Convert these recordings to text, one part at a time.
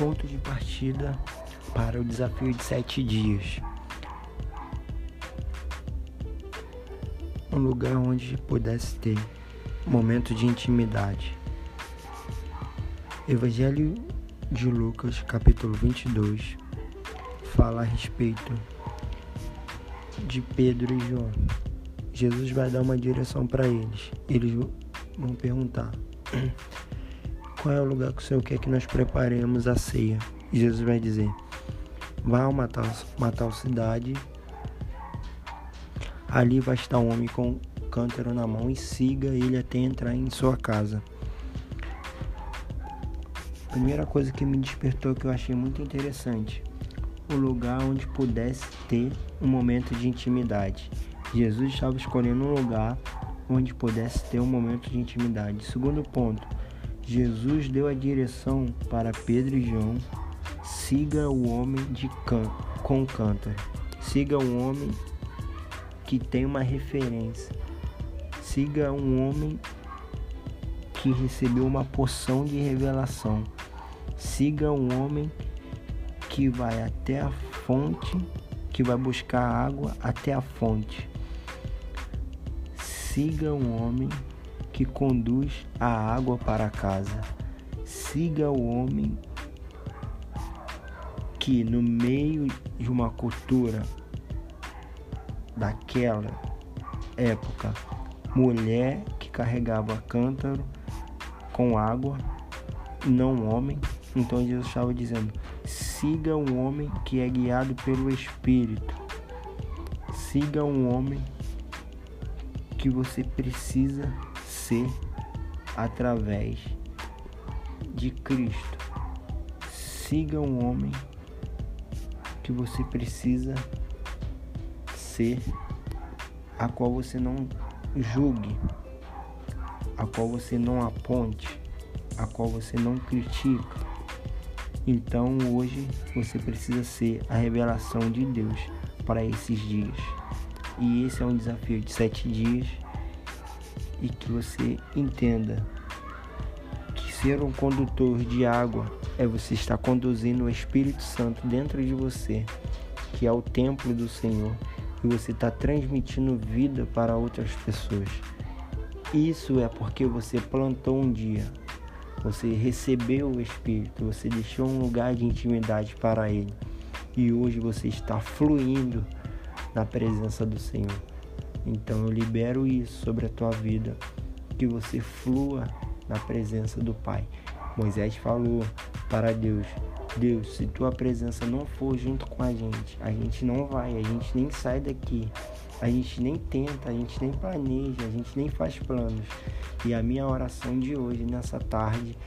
ponto de partida para o desafio de sete dias. Um lugar onde pudesse ter momento de intimidade. Evangelho de Lucas, capítulo 22, fala a respeito de Pedro e João. Jesus vai dar uma direção para eles. Eles vão perguntar: Qual é o lugar que o Senhor quer que nós preparemos a ceia? E Jesus vai dizer: Vá a uma tal, uma tal cidade, ali vai estar um homem com cântaro na mão e siga ele até entrar em sua casa. Primeira coisa que me despertou que eu achei muito interessante, o lugar onde pudesse ter um momento de intimidade. Jesus estava escolhendo um lugar onde pudesse ter um momento de intimidade. Segundo ponto, Jesus deu a direção para Pedro e João: siga o homem de can com cântaro. Siga um homem que tem uma referência. Siga um homem que recebeu uma porção de revelação. Siga um homem que vai até a fonte, que vai buscar água até a fonte. Siga um homem que conduz a água para casa. Siga o homem que no meio de uma cultura daquela época, mulher que carregava cântaro com água não homem. Então Jesus estava dizendo: siga um homem que é guiado pelo Espírito. Siga um homem que você precisa ser através de Cristo. Siga um homem que você precisa ser, a qual você não julgue, a qual você não aponte, a qual você não critica. Então hoje você precisa ser a revelação de Deus para esses dias. E esse é um desafio de sete dias e que você entenda que ser um condutor de água é você estar conduzindo o Espírito Santo dentro de você, que é o templo do Senhor, e você está transmitindo vida para outras pessoas. Isso é porque você plantou um dia, você recebeu o Espírito, você deixou um lugar de intimidade para Ele e hoje você está fluindo na presença do Senhor. Então eu libero isso sobre a tua vida, que você flua na presença do Pai. Moisés falou para Deus: Deus, se tua presença não for junto com a gente, a gente não vai, a gente nem sai daqui. A gente nem tenta, a gente nem planeja, a gente nem faz planos. E a minha oração de hoje, nessa tarde,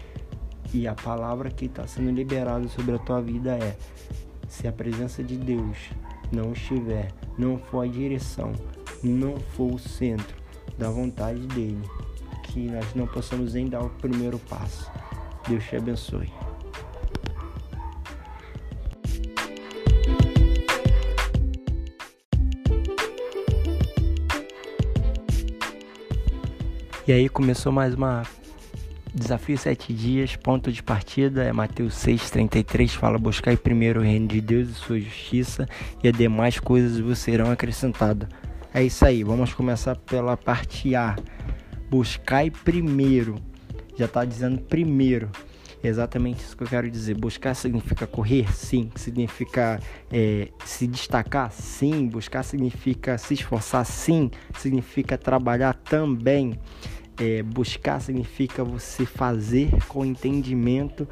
e a palavra que está sendo liberada sobre a tua vida é: se a presença de Deus não estiver, não for a direção, não for o centro da vontade dele, que nós não possamos nem dar o primeiro passo. Deus te abençoe. E aí começou mais uma desafio sete dias, ponto de partida é Mateus 6,33, fala buscar primeiro o reino de Deus e sua justiça e as demais coisas vos serão acrescentadas. É isso aí, vamos começar pela parte A. Buscai primeiro. Já está dizendo primeiro. Exatamente isso que eu quero dizer. Buscar significa correr? Sim. Significa é, se destacar? Sim. Buscar significa se esforçar? Sim. Significa trabalhar também. É, buscar significa você fazer com entendimento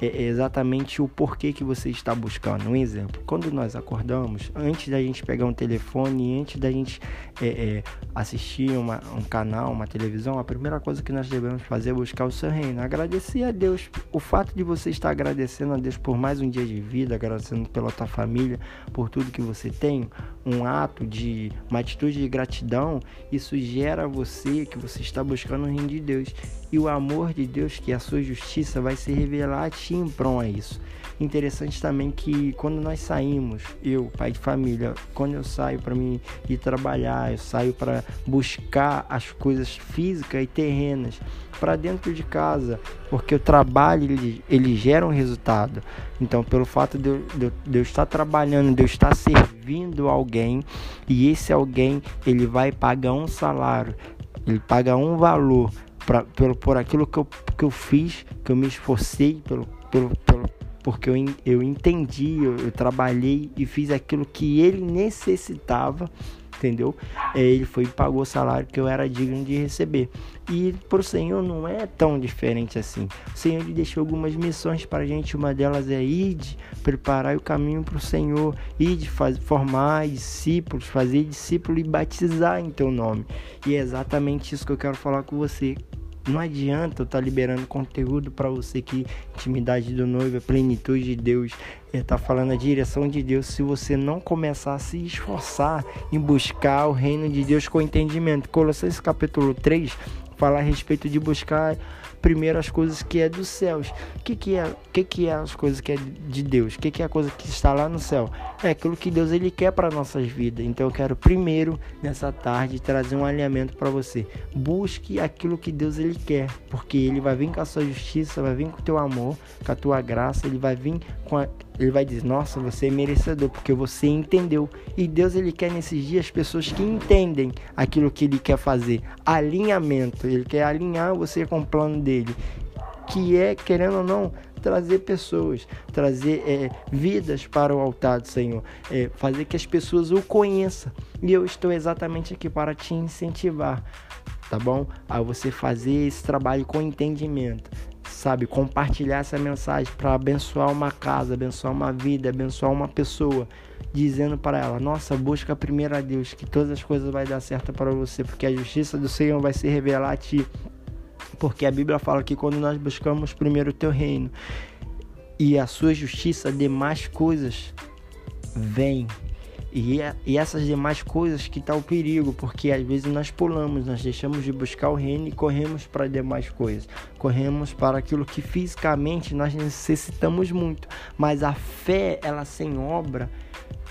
é, exatamente o porquê que você está buscando. Um exemplo, quando nós acordamos, antes da gente pegar um telefone, antes da gente é, é, assistir uma, um canal, uma televisão, a primeira coisa que nós devemos fazer é buscar o seu reino. Agradecer a Deus. O fato de você estar agradecendo a Deus por mais um dia de vida, agradecendo pela tua família, por tudo que você tem, um ato de uma atitude de gratidão, isso gera você que você está buscando o reino de Deus. E o amor de Deus, que é a sua justiça, vai se revelar a ti prol a isso. Interessante também que quando nós saímos, eu, pai de família, quando eu saio para mim ir trabalhar, eu saio para buscar as coisas físicas e terrenas para dentro de casa, porque o trabalho ele, ele gera um resultado. Então, pelo fato de eu, de, de eu estar trabalhando, de eu estar servindo alguém, e esse alguém ele vai pagar um salário, ele paga um valor pra, pelo, por aquilo que eu, que eu fiz, que eu me esforcei pelo, porque eu, eu entendi, eu, eu trabalhei e fiz aquilo que ele necessitava entendeu? É, ele foi e pagou o salário que eu era digno de receber. E para o Senhor não é tão diferente assim. O Senhor lhe deixou algumas missões para a gente. Uma delas é ir preparar o caminho para o Senhor, ir de formar discípulos, fazer discípulo e batizar em teu nome. E é exatamente isso que eu quero falar com você. Não adianta eu estar tá liberando conteúdo para você que intimidade do noivo, a plenitude de Deus, está falando a direção de Deus se você não começar a se esforçar em buscar o reino de Deus com entendimento. Colossenses capítulo 3 fala a respeito de buscar primeiro as coisas que é dos céus. O que, que, é, que, que é as coisas que é de Deus? O que, que é a coisa que está lá no céu? É aquilo que Deus ele quer para nossas vidas. Então eu quero primeiro, nessa tarde, trazer um alinhamento para você. Busque aquilo que Deus ele quer, porque ele vai vir com a sua justiça, vai vir com o teu amor, com a tua graça, ele vai vir com a ele vai dizer: "Nossa, você é merecedor porque você entendeu". E Deus ele quer nesses dias pessoas que entendem aquilo que ele quer fazer, alinhamento. Ele quer alinhar você com o plano dele, que é querendo ou não trazer pessoas, trazer é, vidas para o altar do Senhor, é, fazer que as pessoas o conheçam. E eu estou exatamente aqui para te incentivar, tá bom? A você fazer esse trabalho com entendimento sabe, compartilhar essa mensagem para abençoar uma casa, abençoar uma vida, abençoar uma pessoa, dizendo para ela: "Nossa, busca primeiro a Deus, que todas as coisas vai dar certo para você, porque a justiça do Senhor vai se revelar a ti". Porque a Bíblia fala que quando nós buscamos primeiro o teu reino e a sua justiça, demais coisas vêm e, é, e essas demais coisas que está o perigo, porque às vezes nós pulamos, nós deixamos de buscar o reino e corremos para demais coisas. Corremos para aquilo que fisicamente nós necessitamos muito. Mas a fé, ela sem obra,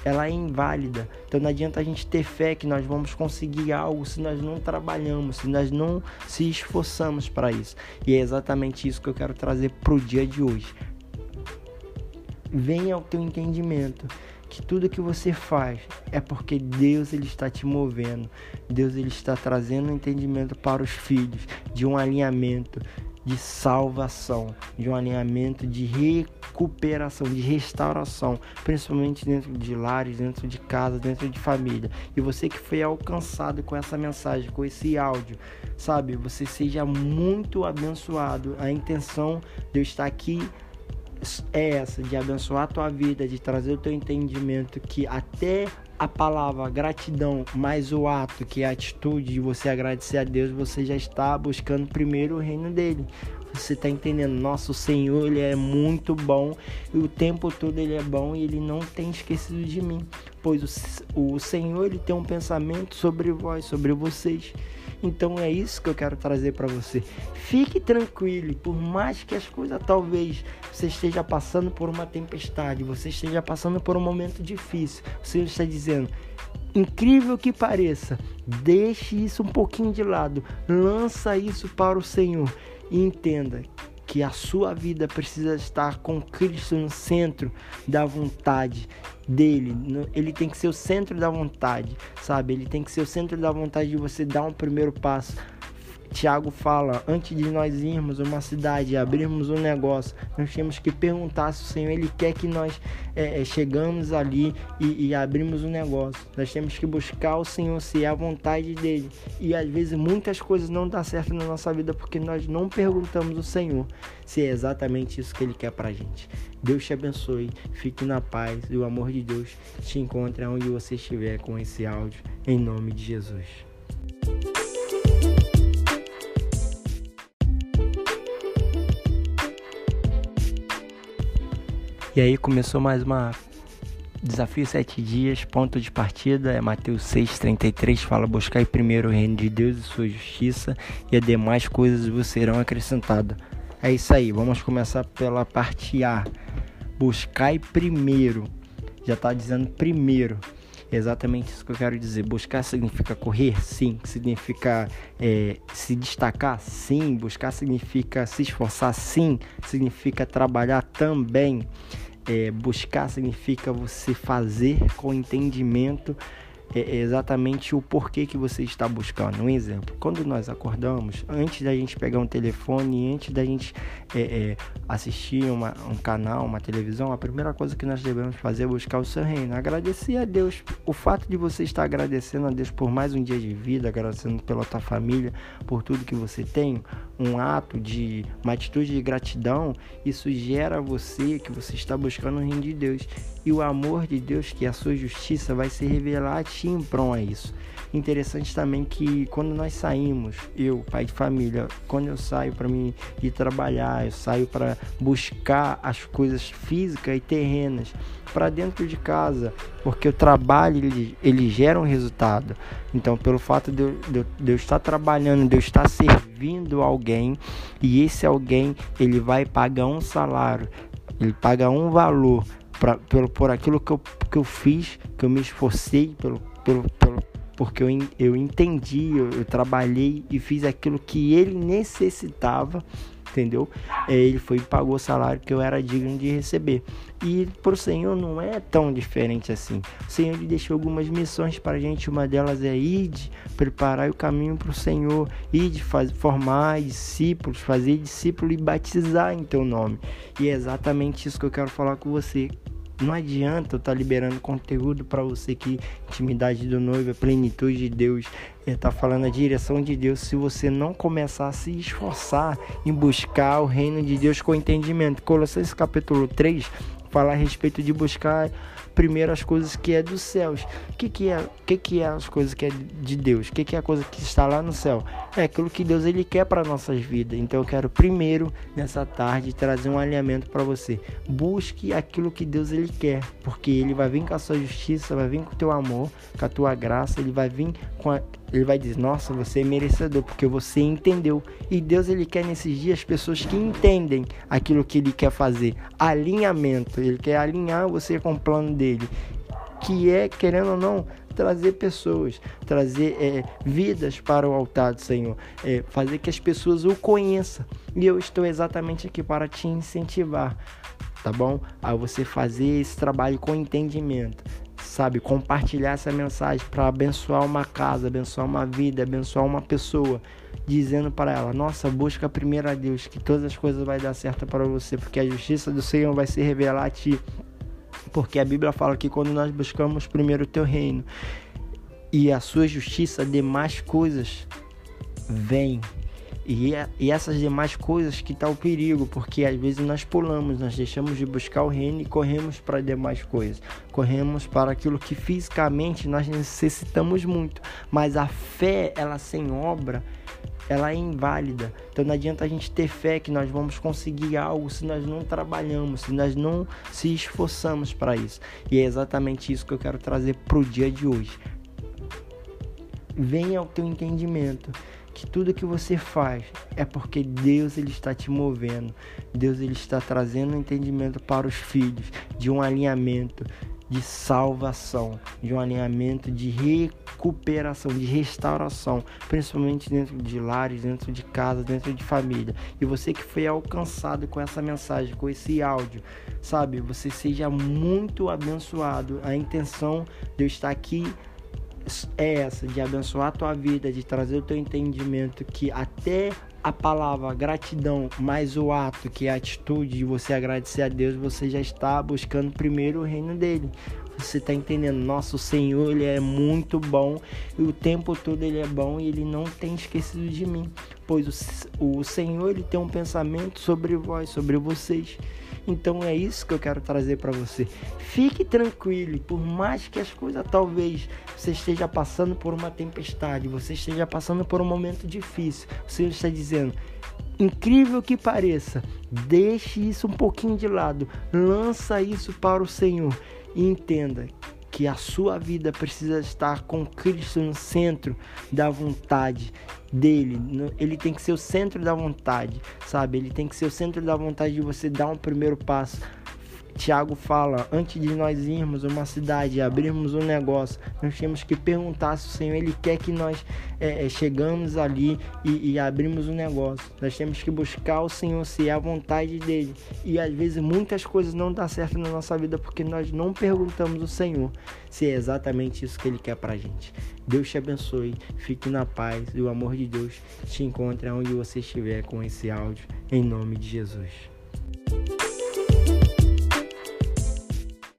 ela é inválida. Então não adianta a gente ter fé que nós vamos conseguir algo se nós não trabalhamos, se nós não se esforçamos para isso. E é exatamente isso que eu quero trazer para o dia de hoje. Venha ao teu entendimento que tudo que você faz é porque Deus ele está te movendo. Deus ele está trazendo entendimento para os filhos de um alinhamento de salvação, de um alinhamento de recuperação, de restauração, principalmente dentro de lares, dentro de casa, dentro de família. E você que foi alcançado com essa mensagem, com esse áudio, sabe, você seja muito abençoado. A intenção de eu estar aqui é essa, de abençoar a tua vida, de trazer o teu entendimento que até a palavra gratidão mais o ato, que é a atitude de você agradecer a Deus, você já está buscando primeiro o reino dele. Você está entendendo? Nosso Senhor, ele é muito bom e o tempo todo ele é bom e ele não tem esquecido de mim, pois o, o Senhor ele tem um pensamento sobre vós, sobre vocês. Então é isso que eu quero trazer para você. Fique tranquilo, por mais que as coisas talvez você esteja passando por uma tempestade, você esteja passando por um momento difícil, você está dizendo, incrível que pareça, deixe isso um pouquinho de lado, lança isso para o Senhor e entenda que a sua vida precisa estar com Cristo no centro da vontade dele. Ele tem que ser o centro da vontade, sabe? Ele tem que ser o centro da vontade de você dar um primeiro passo Tiago fala, antes de nós irmos a uma cidade e abrirmos um negócio, nós temos que perguntar se o Senhor ele quer que nós é, é, chegamos ali e, e abrimos um negócio. Nós temos que buscar o Senhor se é a vontade dele. E às vezes muitas coisas não dão certo na nossa vida porque nós não perguntamos ao Senhor se é exatamente isso que ele quer pra gente. Deus te abençoe, fique na paz e o amor de Deus te encontre onde você estiver com esse áudio, em nome de Jesus. E aí começou mais uma desafio sete dias, ponto de partida é Mateus 6:33, fala buscar primeiro o reino de Deus e sua justiça e as demais coisas vos serão acrescentadas. É isso aí, vamos começar pela parte A. Buscai primeiro. Já está dizendo primeiro. Exatamente isso que eu quero dizer. Buscar significa correr? Sim. Significa é, se destacar? Sim. Buscar significa se esforçar? Sim. Significa trabalhar também. É, buscar significa você fazer com entendimento é, exatamente o porquê que você está buscando. Um exemplo: quando nós acordamos, antes da gente pegar um telefone, antes da gente é, é, assistir uma, um canal, uma televisão, a primeira coisa que nós devemos fazer é buscar o seu reino. Agradecer a Deus. O fato de você estar agradecendo a Deus por mais um dia de vida, agradecendo pela tua família, por tudo que você tem, um ato de uma atitude de gratidão, isso gera você que você está buscando o reino de Deus. E o amor de Deus, que é a sua justiça, vai se revelar a ti prol a isso. Interessante também que quando nós saímos, eu, pai de família, quando eu saio para mim ir trabalhar, eu saio para buscar as coisas físicas e terrenas para dentro de casa, porque o trabalho ele, ele gera um resultado. Então, pelo fato de eu, de, de eu estar trabalhando, de eu estar servindo alguém, e esse alguém ele vai pagar um salário, ele paga um valor pra, pelo, por aquilo que eu, que eu fiz, que eu me esforcei, pelo, pelo, pelo, porque eu, eu entendi, eu, eu trabalhei e fiz aquilo que ele necessitava entendeu? É, ele foi e pagou o salário que eu era digno de receber. E para o Senhor não é tão diferente assim. O Senhor deixou algumas missões para a gente. Uma delas é ir de preparar o caminho para o Senhor, ir de faz, formar discípulos, fazer discípulo e batizar em teu nome. E é exatamente isso que eu quero falar com você. Não adianta eu estar tá liberando conteúdo para você que intimidade do noivo, a plenitude de Deus, está falando a direção de Deus se você não começar a se esforçar em buscar o reino de Deus com entendimento. Colossenses capítulo 3 fala a respeito de buscar primeiro as coisas que é dos céus. O que, que, é, que, que é as coisas que é de Deus? O que, que é a coisa que está lá no céu? É aquilo que Deus ele quer para nossas vidas. Então eu quero primeiro nessa tarde trazer um alinhamento para você. Busque aquilo que Deus ele quer, porque ele vai vir com a sua justiça, vai vir com o teu amor, com a tua graça, ele vai vir com a, ele vai dizer: "Nossa, você é merecedor porque você entendeu". E Deus ele quer nesses dias pessoas que entendem aquilo que ele quer fazer. Alinhamento, ele quer alinhar você com o plano dele, que é querendo ou não trazer pessoas, trazer é, vidas para o altar do Senhor, é, fazer que as pessoas o conheçam. E eu estou exatamente aqui para te incentivar, tá bom? A você fazer esse trabalho com entendimento sabe? Compartilhar essa mensagem para abençoar uma casa, abençoar uma vida, abençoar uma pessoa, dizendo para ela: Nossa, busca primeiro a Deus, que todas as coisas vai dar certo para você, porque a justiça do Senhor vai se revelar a ti. Porque a Bíblia fala que quando nós buscamos primeiro o teu reino e a sua justiça, demais coisas vêm e, é, e essas demais coisas que está o perigo, porque às vezes nós pulamos, nós deixamos de buscar o reino e corremos para demais coisas. Corremos para aquilo que fisicamente nós necessitamos muito. Mas a fé, ela sem obra, ela é inválida. Então não adianta a gente ter fé que nós vamos conseguir algo se nós não trabalhamos, se nós não se esforçamos para isso. E é exatamente isso que eu quero trazer para o dia de hoje. Venha ao teu entendimento que tudo que você faz é porque Deus ele está te movendo. Deus ele está trazendo um entendimento para os filhos de um alinhamento de salvação, de um alinhamento de recuperação, de restauração, principalmente dentro de lares, dentro de casa, dentro de família. E você que foi alcançado com essa mensagem, com esse áudio, sabe, você seja muito abençoado. A intenção de eu estar aqui é essa, de abençoar a tua vida, de trazer o teu entendimento que até a palavra gratidão mais o ato, que é a atitude de você agradecer a Deus, você já está buscando primeiro o reino dele. Você está entendendo? Nosso Senhor, ele é muito bom e o tempo todo ele é bom e ele não tem esquecido de mim, pois o, o Senhor ele tem um pensamento sobre vós, sobre vocês. Então é isso que eu quero trazer para você. Fique tranquilo, por mais que as coisas talvez você esteja passando por uma tempestade, você esteja passando por um momento difícil, o Senhor está dizendo: incrível que pareça, deixe isso um pouquinho de lado, lança isso para o Senhor e entenda que a sua vida precisa estar com Cristo no centro da vontade dele. Ele tem que ser o centro da vontade, sabe? Ele tem que ser o centro da vontade de você dar um primeiro passo Tiago fala, antes de nós irmos uma cidade, abrirmos um negócio, nós temos que perguntar se o Senhor ele quer que nós é, chegamos ali e, e abrimos um negócio. Nós temos que buscar o Senhor se é a vontade dele. E às vezes muitas coisas não dão certo na nossa vida porque nós não perguntamos ao Senhor se é exatamente isso que ele quer pra gente. Deus te abençoe, fique na paz e o amor de Deus te encontre onde você estiver com esse áudio, em nome de Jesus.